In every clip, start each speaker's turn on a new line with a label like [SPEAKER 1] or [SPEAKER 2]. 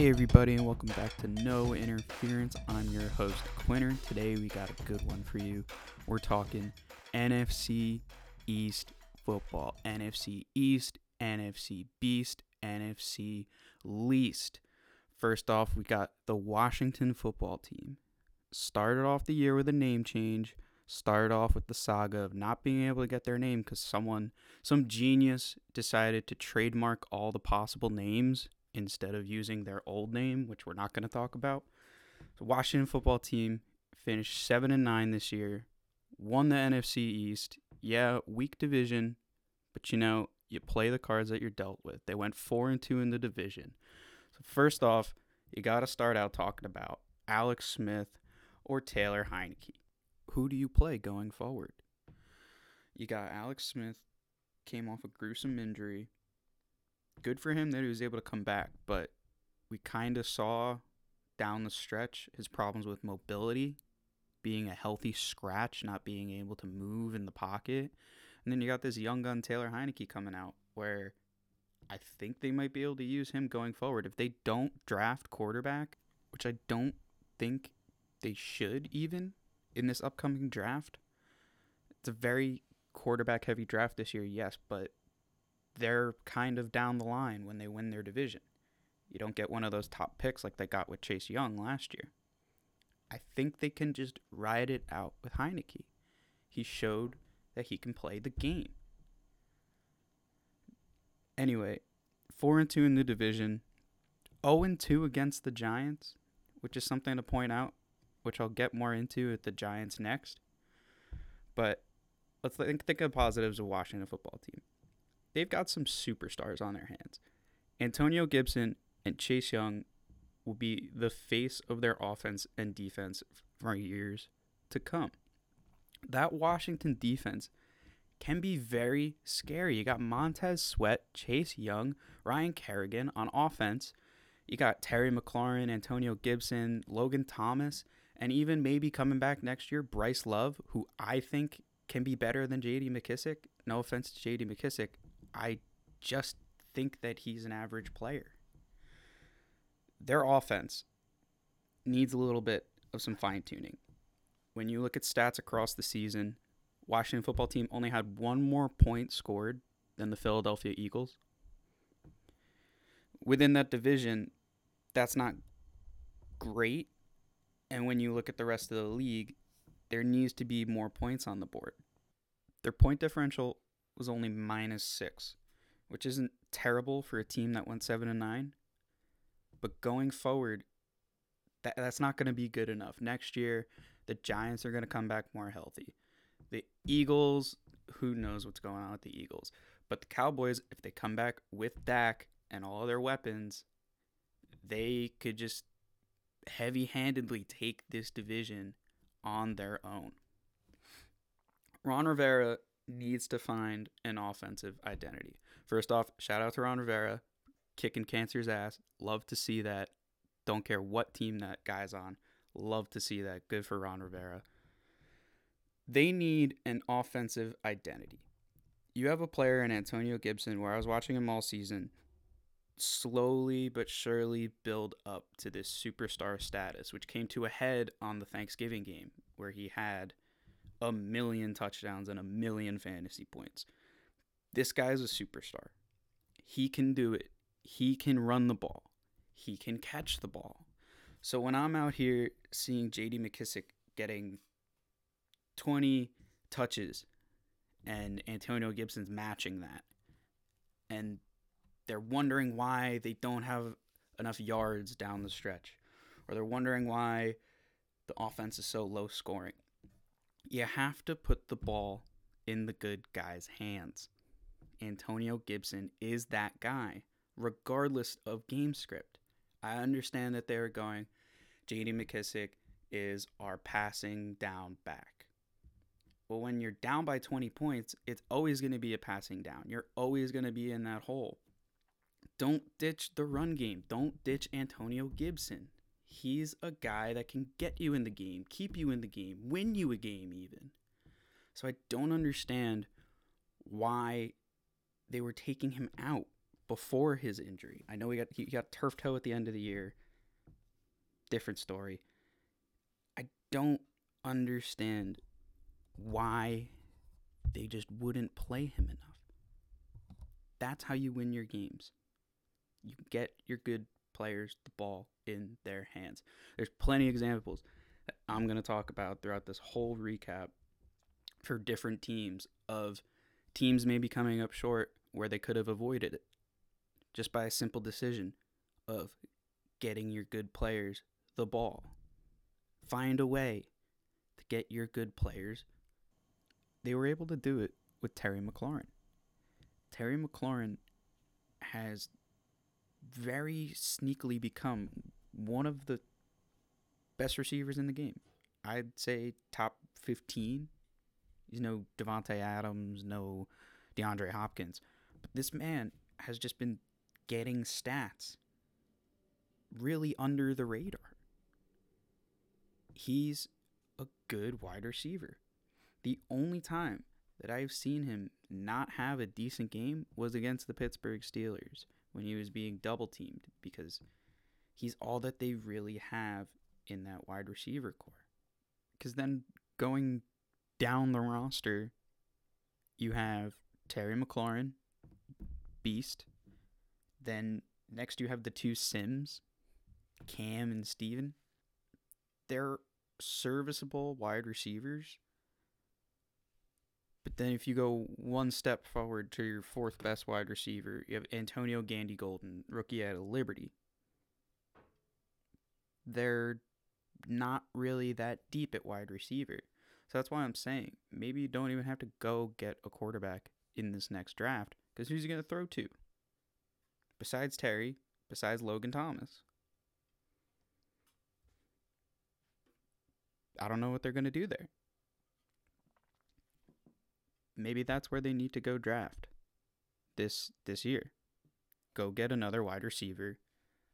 [SPEAKER 1] Hey, everybody, and welcome back to No Interference. I'm your host, Quinter. Today, we got a good one for you. We're talking NFC East football, NFC East, NFC Beast, NFC Least. First off, we got the Washington football team. Started off the year with a name change. Started off with the saga of not being able to get their name because someone, some genius, decided to trademark all the possible names instead of using their old name, which we're not going to talk about. The Washington football team finished 7 and 9 this year, won the NFC East. Yeah, weak division, but you know, you play the cards that you're dealt with. They went 4 and 2 in the division. So first off, you got to start out talking about Alex Smith or Taylor Heinicke. Who do you play going forward? You got Alex Smith came off a gruesome injury good for him that he was able to come back, but we kind of saw down the stretch his problems with mobility, being a healthy scratch, not being able to move in the pocket. And then you got this young gun Taylor Heinicke coming out where I think they might be able to use him going forward. If they don't draft quarterback, which I don't think they should even in this upcoming draft, it's a very quarterback heavy draft this year, yes, but they're kind of down the line when they win their division. You don't get one of those top picks like they got with Chase Young last year. I think they can just ride it out with Heinicke. He showed that he can play the game. Anyway, 4 and 2 in the division, 0 and 2 against the Giants, which is something to point out, which I'll get more into at the Giants next. But let's think, think of positives of Washington football team they've got some superstars on their hands. Antonio Gibson and Chase Young will be the face of their offense and defense for years to come. That Washington defense can be very scary. You got Montez Sweat, Chase Young, Ryan Kerrigan on offense. You got Terry McLaurin, Antonio Gibson, Logan Thomas, and even maybe coming back next year, Bryce Love, who I think can be better than JD McKissic. No offense to JD McKissic. I just think that he's an average player. Their offense needs a little bit of some fine tuning. When you look at stats across the season, Washington football team only had one more point scored than the Philadelphia Eagles. Within that division, that's not great. And when you look at the rest of the league, there needs to be more points on the board. Their point differential was only minus six, which isn't terrible for a team that went seven and nine. But going forward, that that's not going to be good enough. Next year, the Giants are going to come back more healthy. The Eagles, who knows what's going on with the Eagles? But the Cowboys, if they come back with Dak and all their weapons, they could just heavy handedly take this division on their own. Ron Rivera needs to find an offensive identity. First off, shout out to Ron Rivera, kicking cancer's ass. Love to see that. Don't care what team that guy's on. Love to see that. Good for Ron Rivera. They need an offensive identity. You have a player in Antonio Gibson where I was watching him all season slowly but surely build up to this superstar status, which came to a head on the Thanksgiving game where he had – a million touchdowns and a million fantasy points. This guy's a superstar. He can do it. He can run the ball. He can catch the ball. So when I'm out here seeing JD McKissic getting 20 touches and Antonio Gibson's matching that, and they're wondering why they don't have enough yards down the stretch, or they're wondering why the offense is so low scoring you have to put the ball in the good guy's hands. Antonio Gibson is that guy, regardless of game script. I understand that they're going, JD McKissic is our passing down back. Well, when you're down by 20 points, it's always going to be a passing down. You're always going to be in that hole. Don't ditch the run game. Don't ditch Antonio Gibson. He's a guy that can get you in the game, keep you in the game, win you a game, even. So I don't understand why they were taking him out. before his injury. I know he got he got turf toe at the end of the year. Different story. I don't understand why they just wouldn't play him enough. That's how you win your games. You get your good players the ball in their hands. There's plenty of examples that I'm going to talk about throughout this whole recap for different teams of teams maybe coming up short where they could have avoided it just by a simple decision of getting your good players the ball. Find a way to get your good players. They were able to do it with Terry McLaurin. Terry McLaurin has very sneakily become one of the best receivers in the game. I'd say top 15. He's no Davante Adams, no DeAndre Hopkins. But this man has just been getting stats really under the radar. He's a good wide receiver. The only time that I've seen him not have a decent game was against the Pittsburgh Steelers when he was being double teamed because he's all that they really have in that wide receiver core. Because then going down the roster, you have Terry McLaurin, Beast. Then next you have the two Sims, Cam and Steven. They're serviceable wide receivers. But then if you go one step forward to your fourth best wide receiver, you have Antonio Gandy Golden, rookie out of Liberty. They're not really that deep at wide receiver. So that's why I'm saying maybe you don't even have to go get a quarterback in this next draft because who's he going to throw to? Besides Terry, besides Logan Thomas. I don't know what they're going to do there. Maybe that's where they need to go draft this this year. Go get another wide receiver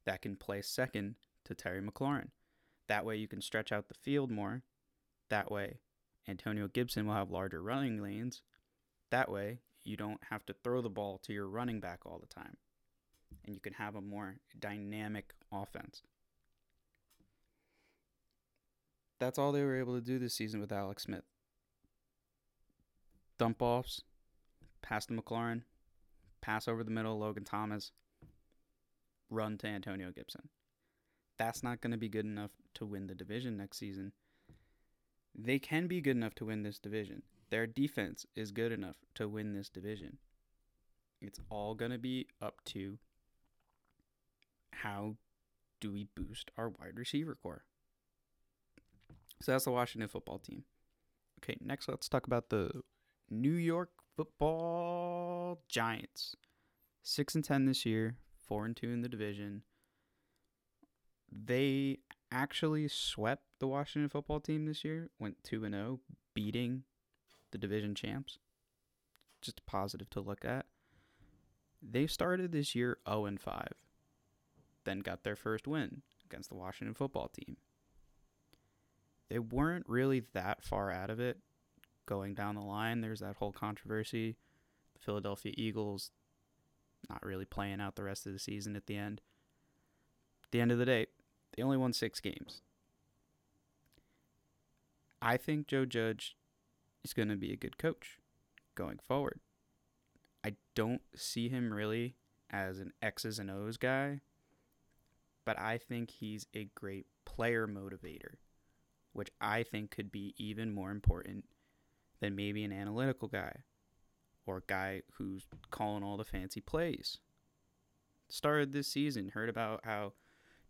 [SPEAKER 1] that can play second to Terry McLaurin. That way you can stretch out the field more. That way Antonio Gibson will have larger running lanes. That way you don't have to throw the ball to your running back all the time. And you can have a more dynamic offense. That's all they were able to do this season with Alex Smith. Dump offs, pass to McLaurin, pass over the middle, Logan Thomas, run to Antonio Gibson. That's not going to be good enough to win the division next season. They can be good enough to win this division. Their defense is good enough to win this division. It's all going to be up to how do we boost our wide receiver core. So that's the Washington football team. Okay, next let's talk about the New York Football Giants. 6 and 10 this year, 4 and 2 in the division. They actually swept the Washington football team this year, went 2 and 0, beating the division champs. Just positive to look at. They started this year 0 and 5, then got their first win against the Washington football team. They weren't really that far out of it going down the line. There's that whole controversy. The Philadelphia Eagles not really playing out the rest of the season at the end. At the end of the day, they only won six games. I think Joe Judge is going to be a good coach going forward. I don't see him really as an X's and O's guy, but I think he's a great player motivator, which I think could be even more important than maybe an analytical guy or a guy who's calling all the fancy plays. Started this season, heard about how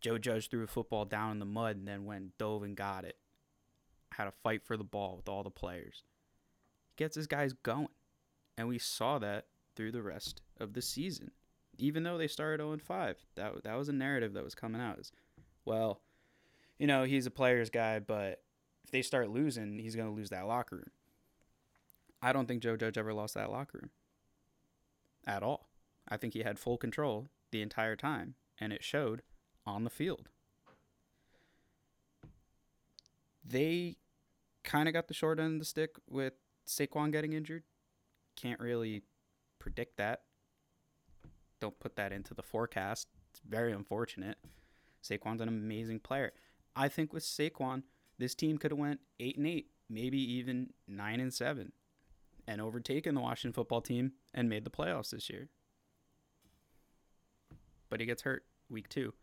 [SPEAKER 1] Joe Judge threw a football down in the mud and then went dove and got it. Had a fight for the ball with all the players. Gets his guys going. And we saw that through the rest of the season. Even though they started 0 5, that that was a narrative that was coming out. Is, well, you know, he's a player's guy, but if they start losing, he's going to lose that locker room. I don't think Joe Judge ever lost that locker room at all. I think he had full control the entire time, and it showed on the field. They kind of got the short end of the stick with Saquon getting injured. Can't really predict that. don't put that into the forecast. It's very unfortunate. Saquon's an amazing player. I think with Saquon, this team could have went eight and eight, maybe even nine and seven, and overtaken the Washington football team and made the playoffs this year. But he gets hurt week two.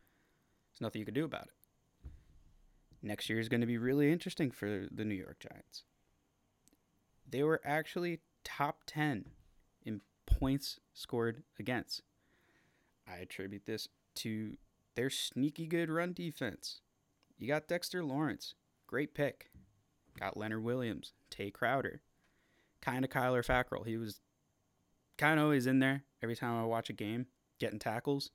[SPEAKER 1] There's nothing you can do about it. Next year is going to be really interesting for the New York Giants. They were actually top 10 in points scored against. I attribute this to their sneaky good run defense. You got Dexter Lawrence, great pick. Got Leonard Williams, Tae Crowder, kind of Kyler Fackrell. He was kind of always in there every time I watch a game, getting tackles.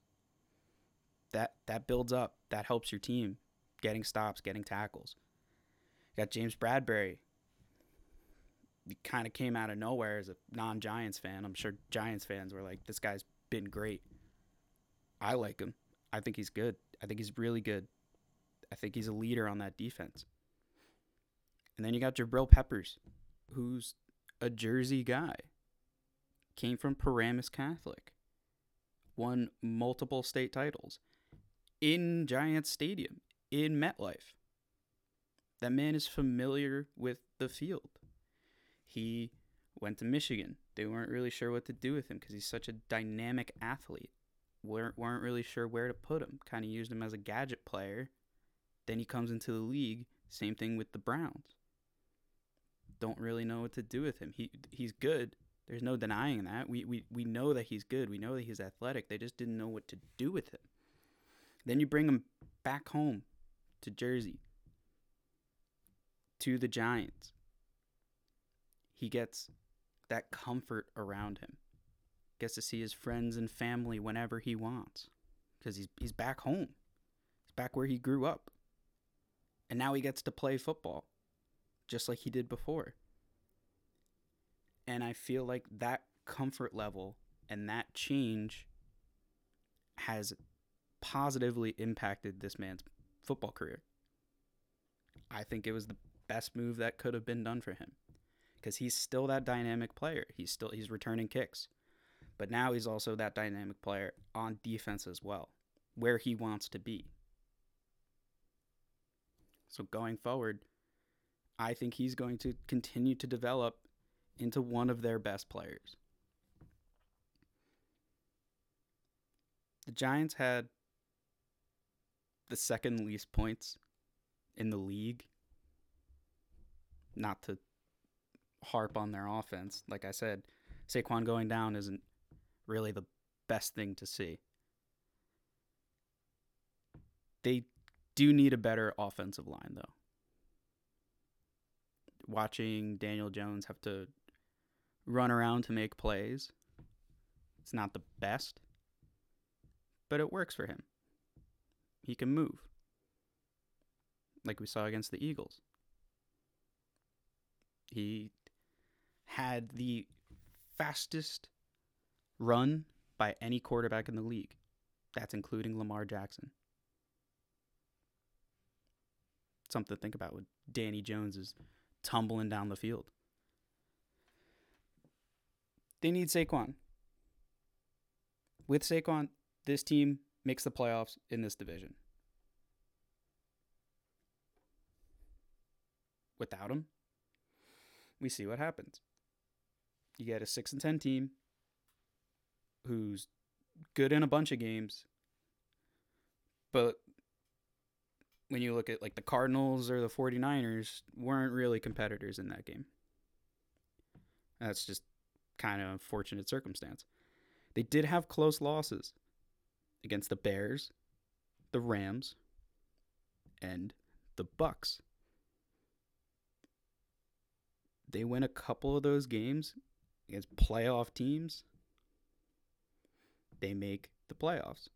[SPEAKER 1] That that builds up. That helps your team getting stops, getting tackles. You got James Bradberry. He kind of came out of nowhere as a non-Giants fan. I'm sure Giants fans were like, "This guy's been great." I like him. I think he's good. I think he's really good. I think he's a leader on that defense. And then you got Jabril Peppers, who's a Jersey guy. Came from Paramus Catholic. Won multiple state titles in Giants Stadium, in MetLife. That man is familiar with the field. He went to Michigan. They weren't really sure what to do with him because he's such a dynamic athlete weren't weren't really sure where to put him. Kind of used him as a gadget player. Then he comes into the league. Same thing with the Browns. Don't really know what to do with him. He he's good. There's no denying that. We we we know that he's good. We know that he's athletic. They just didn't know what to do with him. Then you bring him back home to Jersey. To the Giants. He gets that comfort around him gets to see his friends and family whenever he wants because he's he's back home. He's back where he grew up. And now he gets to play football just like he did before. And I feel like that comfort level and that change has positively impacted this man's football career. I think it was the best move that could have been done for him because he's still that dynamic player. He's still he's returning kicks. But now he's also that dynamic player on defense as well, where he wants to be. So going forward, I think he's going to continue to develop into one of their best players. The Giants had the second least points in the league. Not to harp on their offense. Like I said, Saquon going down isn't really the best thing to see. They do need a better offensive line, though. Watching Daniel Jones have to run around to make plays, it's not the best, but it works for him. He can move, like we saw against the Eagles. He had the fastest run by any quarterback in the league. That's including Lamar Jackson. Something to think about with Danny Jones is tumbling down the field. They need Saquon. With Saquon, this team makes the playoffs in this division. Without him, we see what happens. You get a 6 and 10 team who's good in a bunch of games, but when you look at like the Cardinals or the 49ers weren't really competitors in that game. That's just kind of unfortunate circumstance. They did have close losses against the Bears, the Rams, and the Bucs. They win a couple of those games against playoff teams they make the playoffs.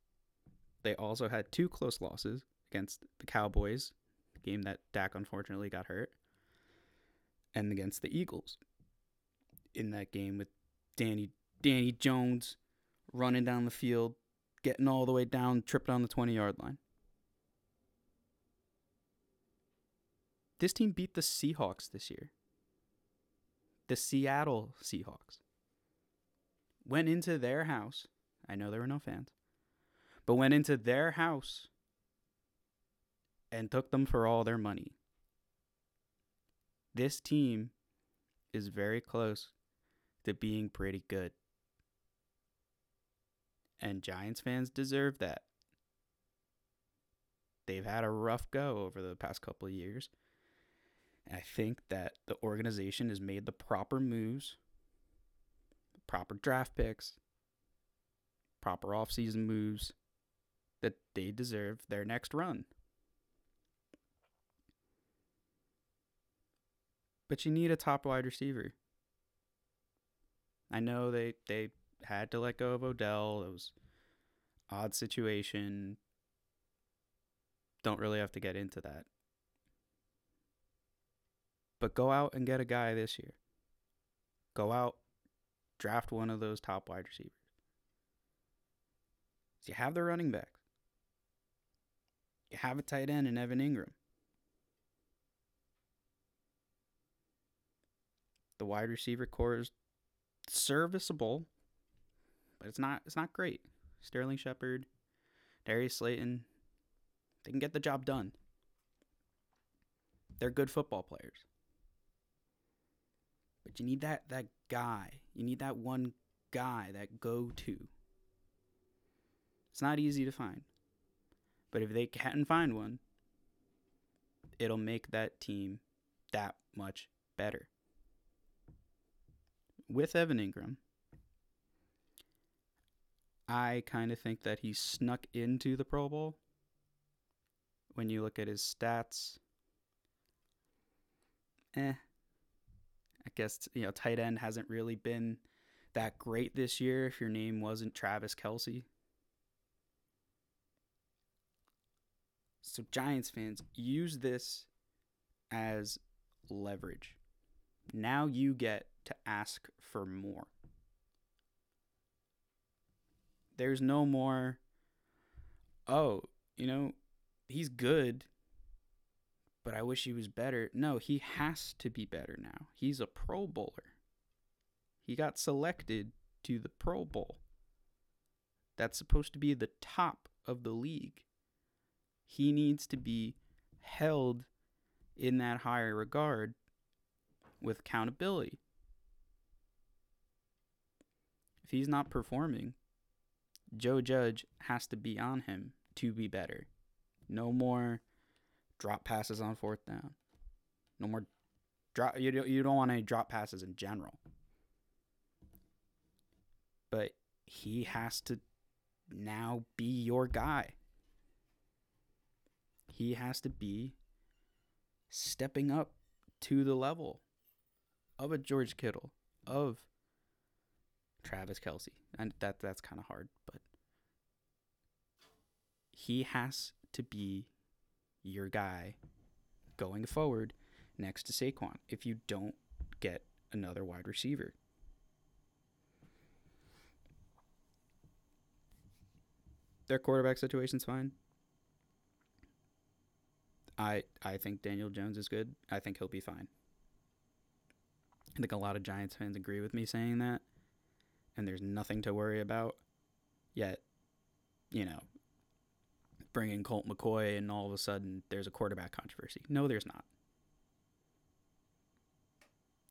[SPEAKER 1] They also had two close losses against the Cowboys, the game that Dak unfortunately got hurt, and against the Eagles. In that game with Danny Danny Jones running down the field, getting all the way down, tripping on the 20 yard line. This team beat the Seahawks this year. The Seattle Seahawks. Went into their house I know there were no fans, but went into their house and took them for all their money. This team is very close to being pretty good. And Giants fans deserve that. They've had a rough go over the past couple of years. And I think that the organization has made the proper moves, proper draft picks, proper offseason moves that they deserve their next run. But you need a top wide receiver. I know they they had to let go of Odell. It was odd situation. Don't really have to get into that. But go out and get a guy this year. Go out, draft one of those top wide receivers. You have the running back. You have a tight end in Evan Engram. The wide receiver core is serviceable, but it's not it's not great. Sterling Shepard, Darius Slayton, they can get the job done. They're good football players. But you need that that guy. You need that one guy, that go to. It's not easy to find. But if they can find one, it'll make that team that much better with Evan Engram, I kind of think that he snuck into the Pro Bowl. When you look at his stats, eh. I guess, you know, tight end hasn't really been that great this year if your name wasn't Travis Kelce. So, Giants fans, use this as leverage. Now you get to ask for more. There's no more, oh, you know, he's good, but I wish he was better. No, he has to be better now. He's a Pro Bowler. He got selected to the Pro Bowl. That's supposed to be the top of the league. He needs to be held in that higher regard with accountability. If he's not performing, Joe Judge has to be on him to be better. No more drop passes on fourth down. No more drop. You don't, you don't want any drop passes in general. But he has to now be your guy. He has to be stepping up to the level of a George Kittle, of Travis Kelce, And that that's kind of hard, but he has to be your guy going forward next to Saquon if you don't get another wide receiver. Their quarterback situation's fine. I I think Daniel Jones is good. I think he'll be fine. I think a lot of Giants fans agree with me saying that. And there's nothing to worry about. Yet, you know, bringing Colt McCoy and all of a sudden there's a quarterback controversy. No, there's not.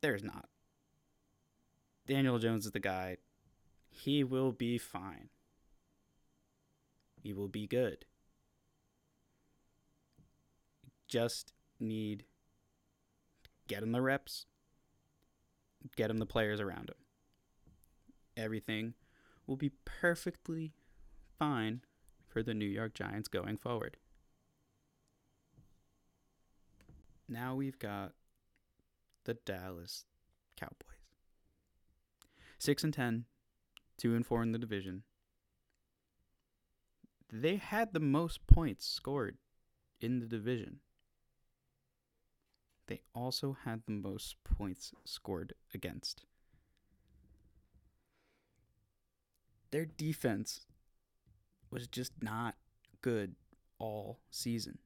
[SPEAKER 1] There's not. Daniel Jones is the guy. He will be fine. He will be good. Just need get him the reps, get him the players around him. Everything will be perfectly fine for the New York Giants going forward. Now we've got the Dallas Cowboys. 6 and 10, 2 and 4 in the division. They had the most points scored in the division they also had the most points scored against. Their defense was just not good all season.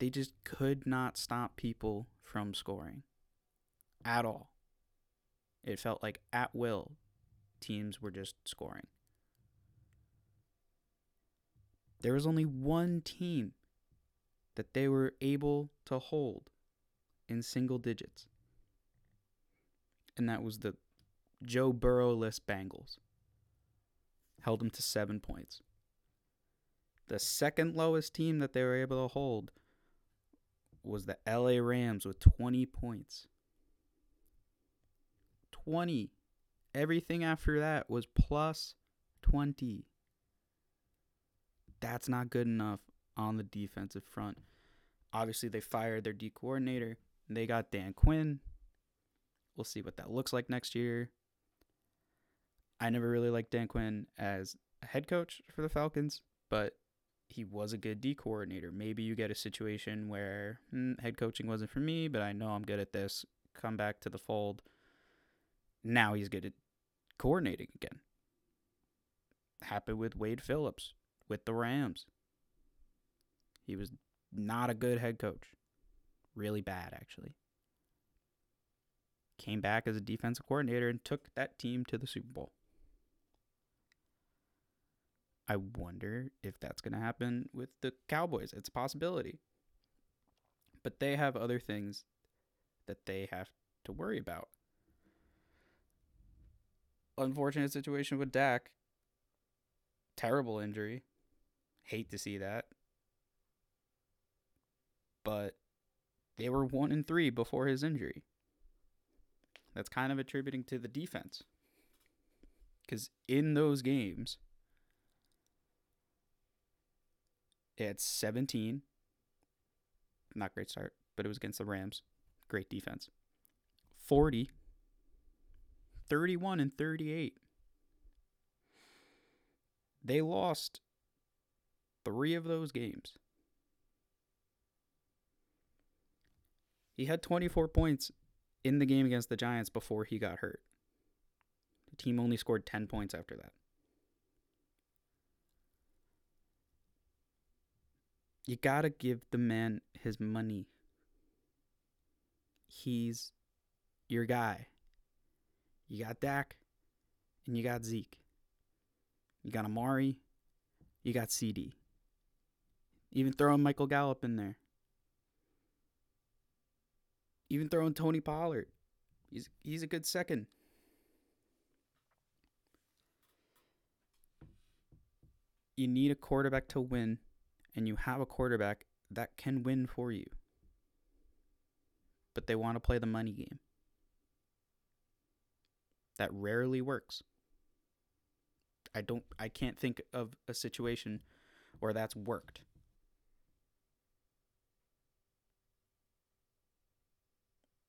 [SPEAKER 1] They just could not stop people from scoring at all. It felt like at will teams were just scoring. There was only one team that they were able to hold in single digits. And that was the Joe Burrow-less Bengals. Held them to seven points. The second lowest team that they were able to hold was the LA Rams with 20 points. 20. Everything after that was plus 20. That's not good enough on the defensive front. Obviously, they fired their D coordinator. They got Dan Quinn. We'll see what that looks like next year. I never really liked Dan Quinn as a head coach for the Falcons, but he was a good D coordinator. Maybe you get a situation where hmm, head coaching wasn't for me, but I know I'm good at this. Come back to the fold. Now he's good at coordinating again. Happened with Wade Phillips with the Rams. He was not a good head coach. Really bad, actually. Came back as a defensive coordinator and took that team to the Super Bowl. I wonder if that's going to happen with the Cowboys. It's a possibility. But they have other things that they have to worry about. Unfortunate situation with Dak. Terrible injury. Hate to see that. But they were 1 and 3 before his injury. That's kind of attributing to the defense. Cuz in those games They had 17. Not great start, but it was against the Rams. Great defense. 40, 31, and 38. They lost three of those games. He had 24 points in the game against the Giants before he got hurt. The team only scored 10 points after that. You gotta give the man his money. He's your guy. You got Dak and you got Zeke. You got Amari. You got CD. Even throwing Michael Gallup in there. Even throwing Tony Pollard. He's he's a good second. You need a quarterback to win and you have a quarterback that can win for you. But they want to play the money game. That rarely works. I don't I can't think of a situation where that's worked.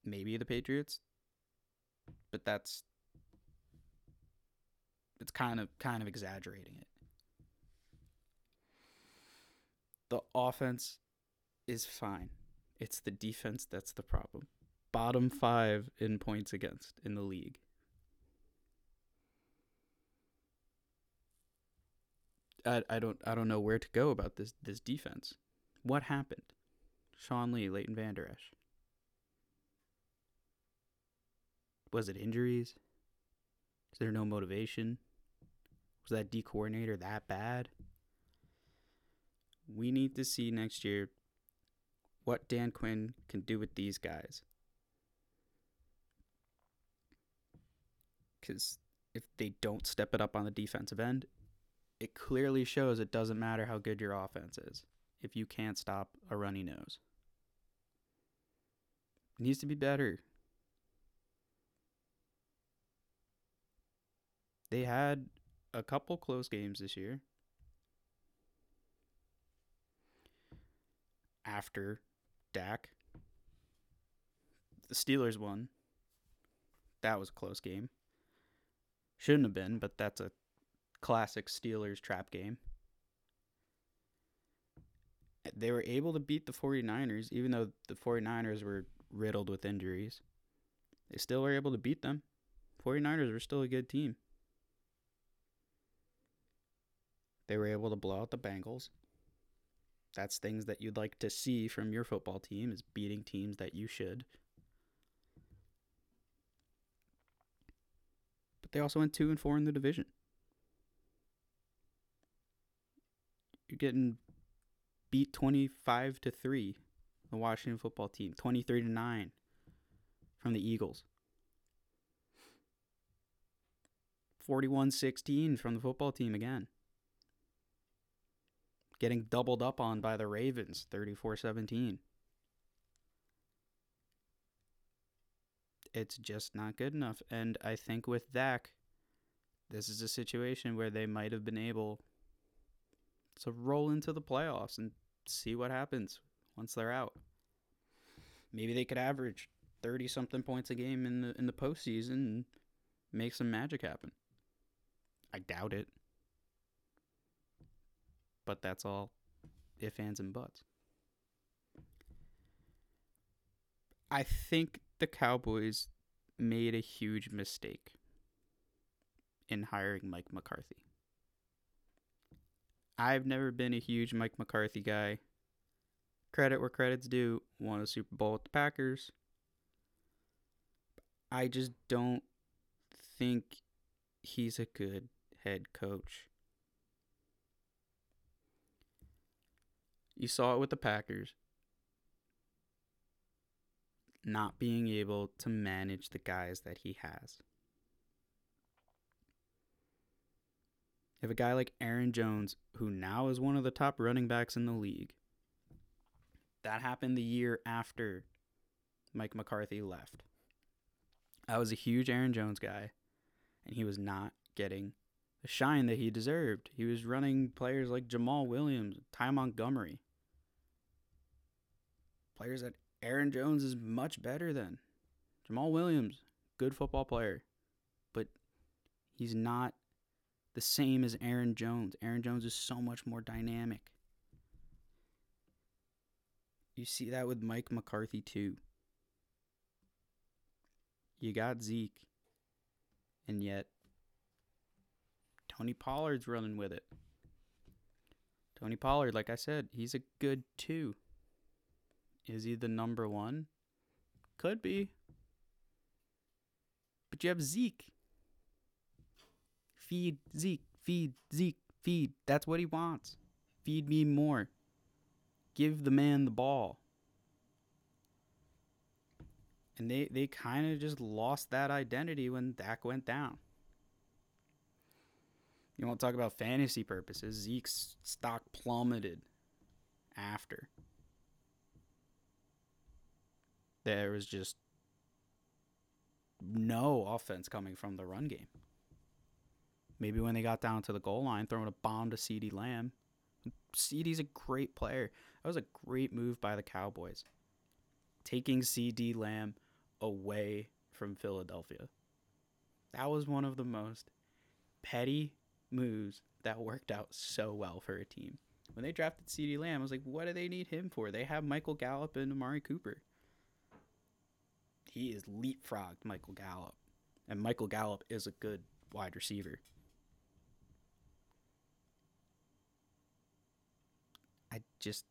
[SPEAKER 1] Maybe the Patriots, but that's it's kind of kind of exaggerating it. The offense is fine. It's the defense that's the problem. Bottom five in points against in the league. I, I don't I don't know where to go about this this defense. What happened? Sean Lee, Leighton Vander Esch. Was it injuries? Is there no motivation? Was that D coordinator that bad? We need to see next year what Dan Quinn can do with these guys. Because if they don't step it up on the defensive end, it clearly shows it doesn't matter how good your offense is if you can't stop a runny nose. It needs to be better. They had a couple close games this year. After Dak. The Steelers won. That was a close game. Shouldn't have been, but that's a classic Steelers trap game. They were able to beat the 49ers, even though the 49ers were riddled with injuries. They still were able to beat them. 49ers were still a good team. They were able to blow out the Bengals that's things that you'd like to see from your football team is beating teams that you should. But They also went two and four in the division. You're getting beat 25 to 3 the Washington football team 23 to 9 from the Eagles 41-16 from the football team again getting doubled up on by the Ravens 34-17 it's just not good enough and I think with Dak this is a situation where they might have been able to roll into the playoffs and see what happens once they're out. Maybe they could average thirty something points a game in the in the postseason and make some magic happen. I doubt it. But that's all if ands and buts. I think the Cowboys made a huge mistake in hiring Mike McCarthy. I've never been a huge Mike McCarthy guy. Credit where credit's due. Won a Super Bowl with the Packers. I just don't think he's a good head coach. You saw it with the Packers. Not being able to manage the guys that he has. If a guy like Aaron Jones, who now is one of the top running backs in the league, that happened the year after Mike McCarthy left. I was a huge Aaron Jones guy, and he was not getting the shine that he deserved. He was running players like Jamaal Williams, Ty Montgomery, players that Aaron Jones is much better than. Jamaal Williams, good football player, but he's not the same as Aaron Jones. Aaron Jones is so much more dynamic. You see that with Mike McCarthy too. You got Zeke, and yet Tony Pollard's running with it. Tony Pollard, like I said, he's a good two. Is he the number one? Could be. But you have Zeke feed Zeke, feed Zeke, feed. That's what he wants. Feed me more. Give the man the ball. And they, they kind of just lost that identity when Dak went down. You want to talk about fantasy purposes? Zeke's stock plummeted after. There was just no offense coming from the run game. Maybe when they got down to the goal line, throwing a bomb to CeeDee Lamb. CeeDee's a great player. That was a great move by the Cowboys. Taking CeeDee Lamb away from Philadelphia. That was one of the most petty moves that worked out so well for a team. When they drafted CeeDee Lamb, I was like, what do they need him for? They have Michael Gallup and Amari Cooper. He is leapfrogged Michael Gallup. And Michael Gallup is a good wide receiver. I just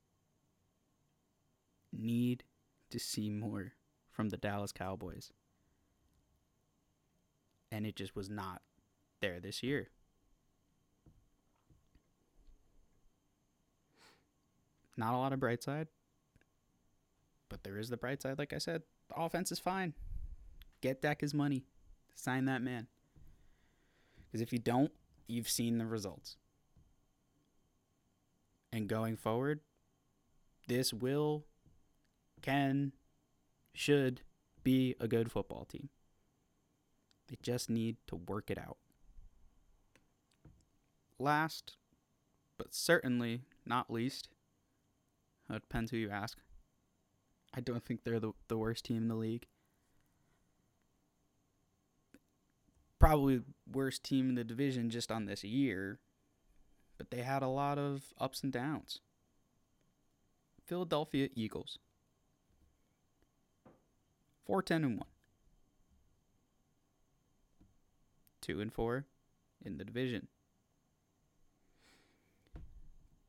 [SPEAKER 1] need to see more from the Dallas Cowboys. And it just was not there this year. Not a lot of bright side. But there is the bright side, like I said. Offense is fine. Get Dak his money. Sign that man. Because if you don't, you've seen the results and going forward, this will, can, should be a good football team. They just need to work it out. Last, but certainly not least, it depends who you ask. I don't think they're the, the worst team in the league. Probably worst team in the division just on this year but they had a lot of ups and downs. Philadelphia Eagles. 410 and 1. 2 and 4 in the division.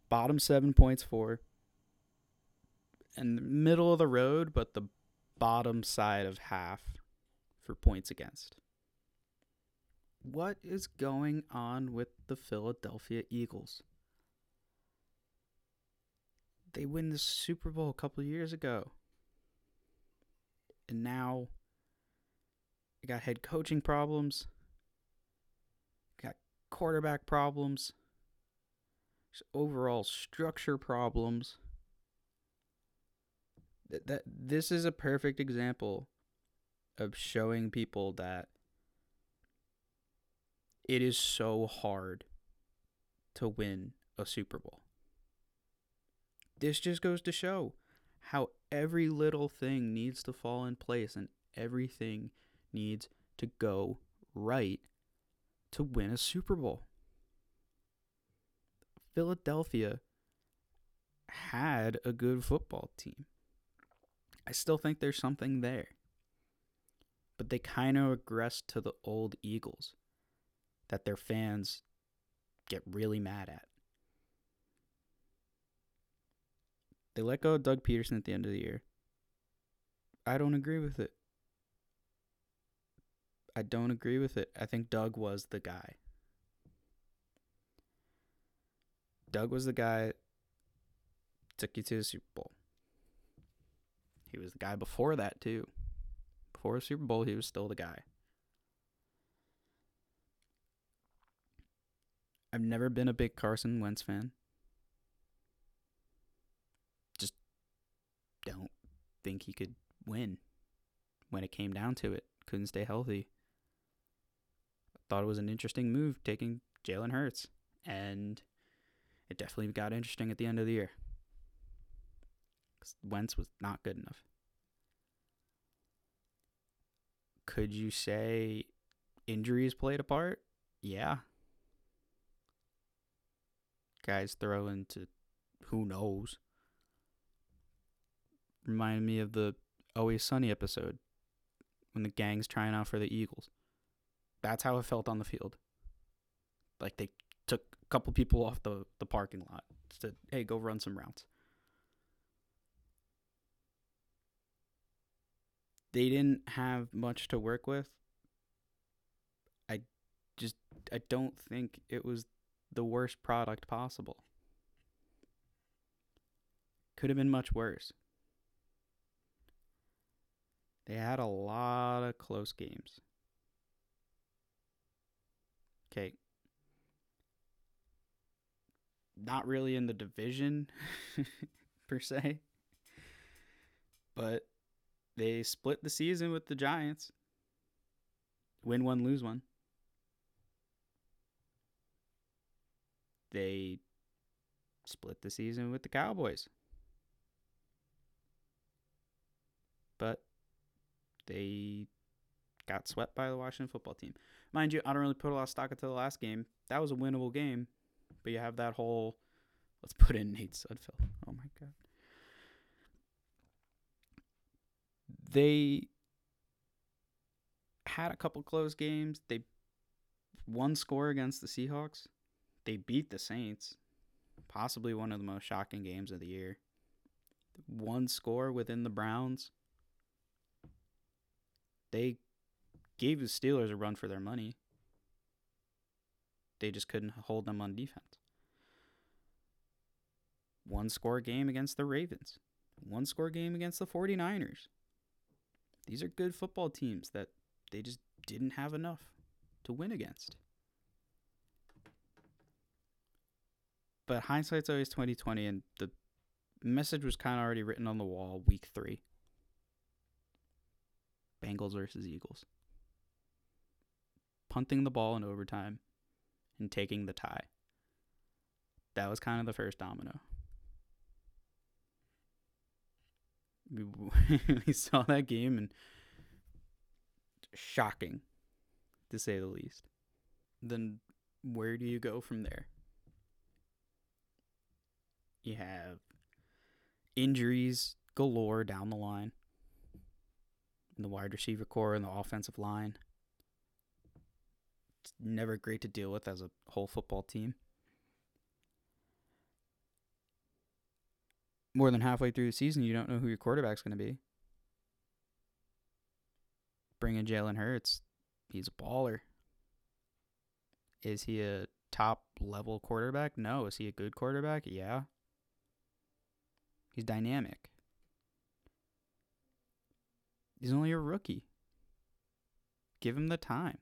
[SPEAKER 1] Bottom 7 points for and middle of the road, but the bottom side of half for points against. what is going on with the Philadelphia Eagles? They win the Super Bowl a couple years ago. And now you got head coaching problems, got quarterback problems, overall structure problems. That, this is a perfect example of showing people that it is so hard to win a Super Bowl. This just goes to show how every little thing needs to fall in place and everything needs to go right to win a Super Bowl. Philadelphia had a good football team. I still think there's something there. But they kind of regressed to the old Eagles that their fans get really mad at. They let go of Doug Pederson at the end of the year. I don't agree with it. I don't agree with it. I think Doug was the guy. Doug was the guy took you to the Super Bowl. He was the guy before that too. Before the Super Bowl, he was still the guy. I've never been a big Carson Wentz fan. Just don't think he could win when it came down to it. Couldn't stay healthy. Thought it was an interesting move taking Jalen Hurts. And it definitely got interesting at the end of the year. Wentz was not good enough. Could you say injuries played a part? Yeah. Guys throw into who knows. Reminded me of the Always Sunny episode when the gang's trying out for the Eagles. That's how it felt on the field. Like they took a couple people off the, the parking lot. Said, hey, go run some routes. They didn't have much to work with. I just I don't think it was the worst product possible. Could have been much worse. They had a lot of close games. Okay. Not really in the division per se. But they split the season with the Giants. Win one, lose one. They split the season with the Cowboys. But they got swept by the Washington football team. Mind you, I don't really put a lot of stock into the last game. That was a winnable game, but you have that whole let's put in Nate Sudfeld. Oh my god. They had a couple close games. They one score against the Seahawks. They beat the Saints. Possibly one of the most shocking games of the year. One score within the Browns. They gave the Steelers a run for their money. They just couldn't hold them on defense. One score game against the Ravens. One score game against the 49ers. These are good football teams that they just didn't have enough to win against. But hindsight's always 2020 and the message was kind of already written on the wall week 3. Bengals versus Eagles punting the ball in overtime and taking the tie. That was kind of the first domino. We, we saw that game and shocking to say the least. Then where do you go from there? You have injuries galore down the line in the wide receiver corps and the offensive line It's never great to deal with as a whole football team. More than halfway through the season, you don't know who your quarterback's going to be. Bring in Jalen Hurts. He's a baller. Is he a top level quarterback? No. Is he a good quarterback? Yeah. He's dynamic. He's only a rookie. Give him the time.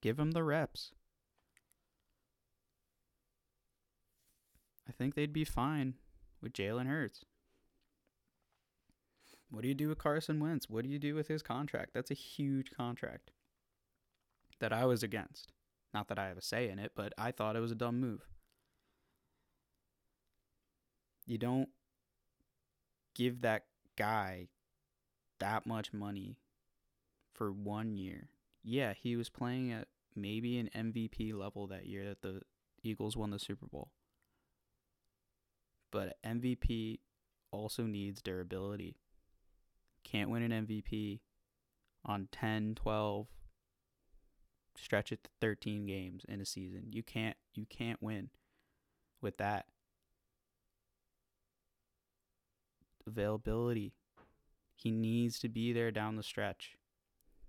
[SPEAKER 1] Give him the reps. I think they'd be fine with Jalen Hurts. What do you do with Carson Wentz? What do you do with his contract? That's a huge contract that I was against. Not that I have a say in it, but I thought it was a dumb move. You don't give that guy that much money for one year. Yeah, he was playing at maybe an MVP level that year that the Eagles won the Super Bowl. But MVP also needs durability. Can't win an MVP on 10, 12, stretch it to 13 games in a season. You can't you can't win with that. Availability. He needs to be there down the stretch.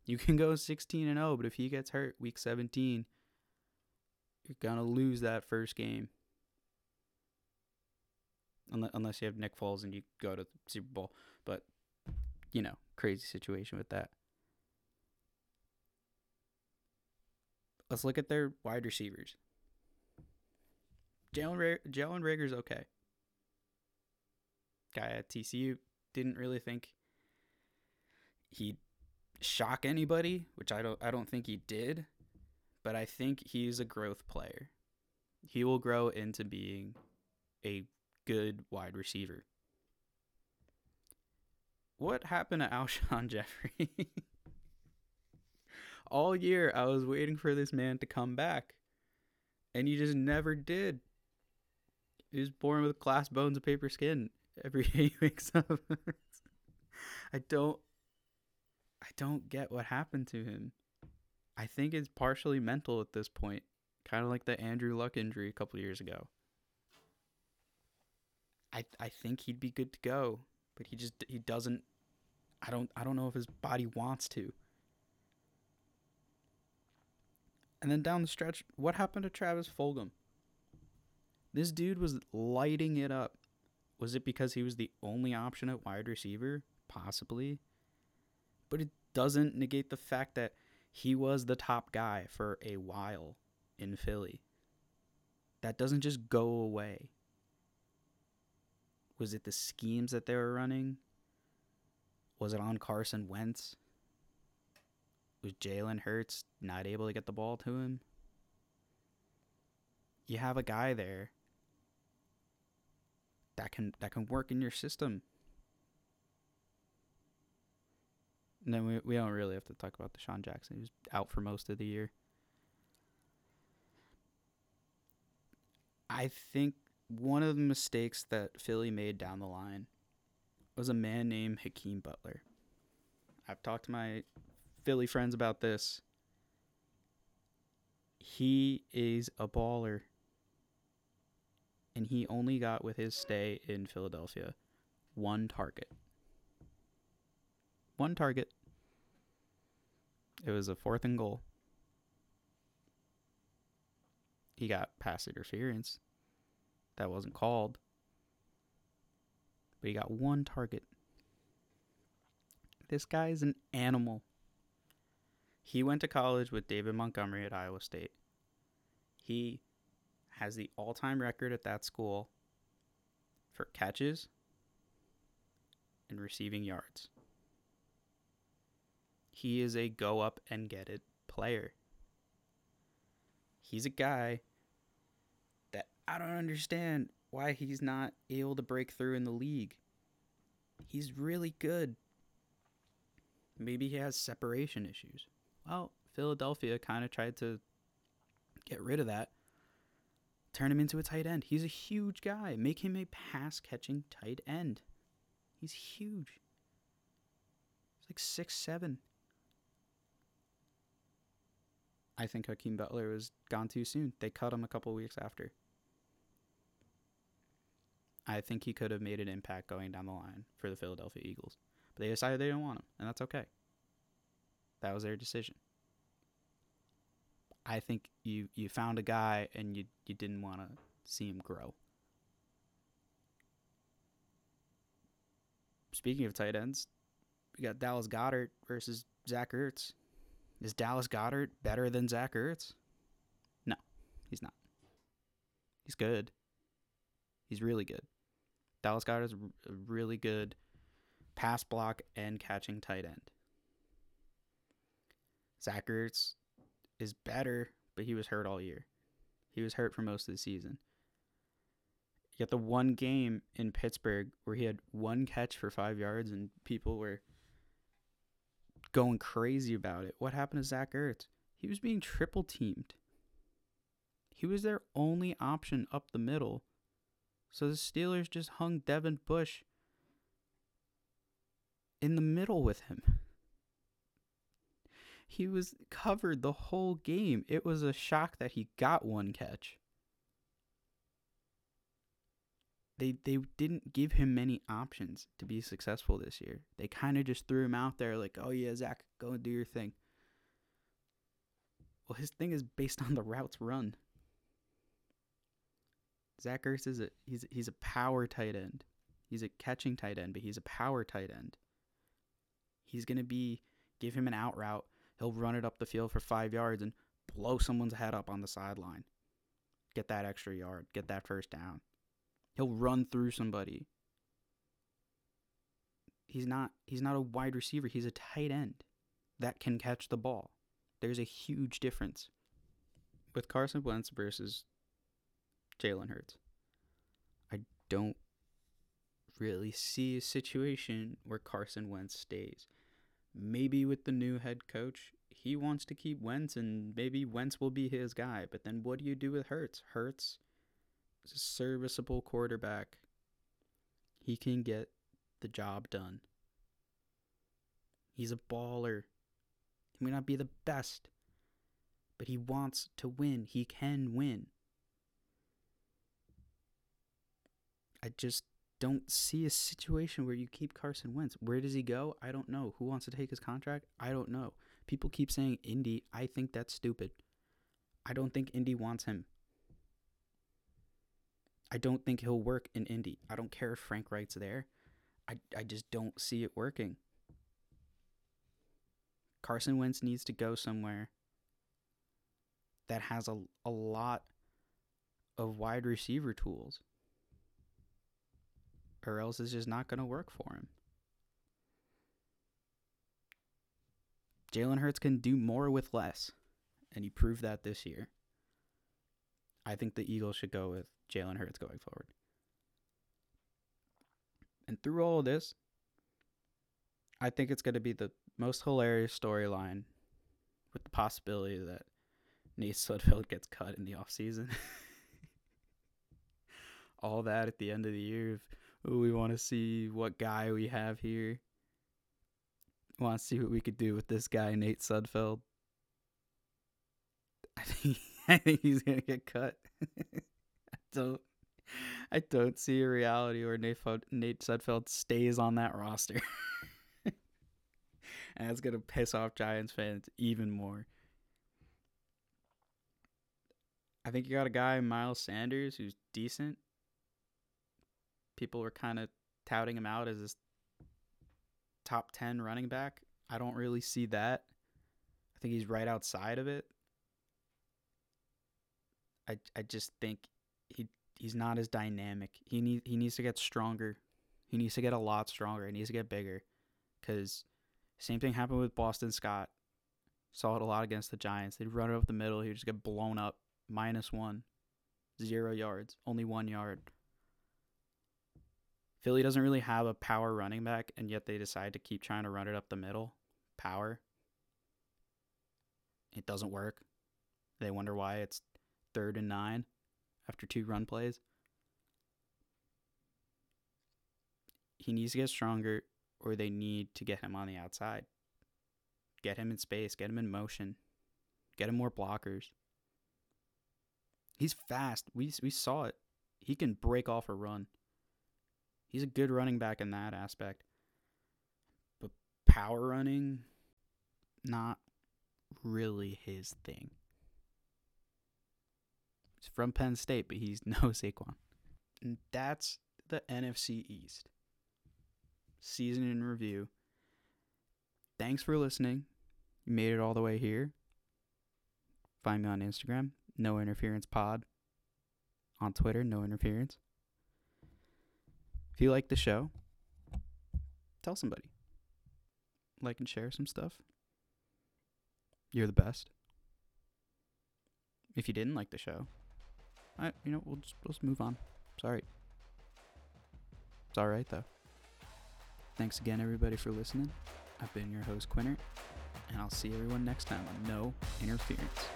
[SPEAKER 1] You can go 16 and 0, but if he gets hurt week 17, you're going to lose that first game. Unless you have Nick Foles and you go to the Super Bowl. But, you know, crazy situation with that. Let's look at their wide receivers. Jalen Ra- Jalen Reagor's okay. Guy at TCU didn't really think he'd shock anybody, which I don't I don't think he did, but I think he's a growth player. He will grow into being a good wide receiver. What happened to Alshon Jeffery? All year I was waiting for this man to come back, and he just never did. He was born with glass bones and paper skin every day he wakes up. I don't I don't get what happened to him. I think it's partially mental at this point, kind of like the Andrew Luck injury a couple years ago. I I think he'd be good to go, but he just he doesn't I don't I don't know if his body wants to. And then down the stretch, what happened to Travis Fulgham? This dude was lighting it up. Was it because he was the only option at wide receiver? Possibly but it doesn't negate the fact that he was the top guy for a while in Philly. That doesn't just go away. Was it the schemes that they were running? Was it on Carson Wentz? Was Jalen Hurts not able to get the ball to him? You have a guy there that can that can work in your system. No, we we don't really have to talk about DeSean Jackson. He was out for most of the year. I think one of the mistakes that Philly made down the line was a man named Hakeem Butler. I've talked to my Philly friends about this. He is a baller. And he only got with his stay in Philadelphia one target one target. It was a fourth and goal. He got pass interference. That wasn't called. But he got one target. This guy is an animal. He went to college with David Montgomery at Iowa State. He has the all time record at that school for catches and receiving yards. He is a go up and get it player. He's a guy that I don't understand why he's not able to break through in the league. He's really good. Maybe he has separation issues. Well, Philadelphia kind of tried to get rid of that. Turn him into a tight end. He's a huge guy. Make him a pass catching tight end. He's huge. He's like six seven. I think Hakeem Butler was gone too soon. They cut him a couple weeks after. I think he could have made an impact going down the line for the Philadelphia Eagles. But they decided they didn't want him, and that's okay. That was their decision. I think you you found a guy and you you didn't want to see him grow. Speaking of tight ends, we got Dallas Goedert versus Zach Ertz. Is Dallas Goedert better than Zach Ertz? No, he's not. He's good. He's really good. Dallas Goedert is a really good pass block and catching tight end. Zach Ertz is better, but he was hurt all year. He was hurt for most of the season. You got the one game in Pittsburgh where he had one catch for five yards and people were going crazy about it. What happened to Zach Ertz? He was being triple teamed. He was their only option up the middle. So the Steelers just hung Devin Bush in the middle with him. He was covered the whole game. It was a shock that he got one catch. They they didn't give him many options to be successful this year. They kind of just threw him out there like, "Oh yeah, Zach, go and do your thing." Well, his thing is based on the routes run. Zach Ertz is a he's he's a power tight end. He's a catching tight end, but he's a power tight end. He's gonna be give him an out route. He'll run it up the field for five yards and blow someone's head up on the sideline. Get that extra yard. Get that first down. He'll run through somebody. He's not he's not a wide receiver. He's a tight end that can catch the ball. There's a huge difference with Carson Wentz versus Jalen Hurts. I don't really see a situation where Carson Wentz stays. Maybe with the new head coach, he wants to keep Wentz and maybe Wentz will be his guy. But then what do you do with Hurts? Hurts is a serviceable quarterback. He can get the job done. He's a baller. He may not be the best, but he wants to win. He can win. I just don't see a situation where you keep Carson Wentz. Where does he go? I don't know. Who wants to take his contract? I don't know. People keep saying Indy. I think that's stupid. I don't think Indy wants him. I don't think he'll work in Indy. I don't care if Frank Reich's there. I, I just don't see it working. Carson Wentz needs to go somewhere that has a, a lot of wide receiver tools or else it's just not going to work for him. Jalen Hurts can do more with less, and he proved that this year. I think the Eagles should go with Jalen Hurts going forward. And through all of this, I think it's going to be the most hilarious storyline with the possibility that Nate Sudfeld gets cut in the offseason. all that at the end of the year we want to see what guy we have here. Want to see what we could do with this guy, Nate Sudfeld. I think I think he's gonna get cut. I don't. I don't see a reality where Nate, Nate Sudfeld stays on that roster. and that's gonna piss off Giants fans even more. I think you got a guy, Miles Sanders, who's decent people were kind of touting him out as this top 10 running back. I don't really see that. I think he's right outside of it. I I just think he he's not as dynamic. He need he needs to get stronger. He needs to get a lot stronger. He needs to get bigger. Cause same thing happened with Boston Scott. Saw it a lot against the Giants. They'd run it up the middle. He'd just get blown up. Minus one. Zero yards. Only one yard. Philly doesn't really have a power running back, and yet they decide to keep trying to run it up the middle. Power. It doesn't work. They wonder why it's third and nine after two run plays. He needs to get stronger, or they need to get him on the outside. Get him in space, get him in motion, get him more blockers. He's fast. We, we saw it. He can break off a run. He's a good running back in that aspect. But power running, not really his thing. He's from Penn State, but he's no Saquon. And that's the NFC East. Season in review. Thanks for listening. You made it all the way here. Find me on Instagram, No Interference Pod. On Twitter, No Interference. If you like the show, tell somebody. Like and share some stuff. You're the best. If you didn't like the show, I you know we'll just we'll just move on. Sorry. It's all right though. Thanks again, everybody, for listening. I've been your host, Quinter, and I'll see everyone next time on No Interference.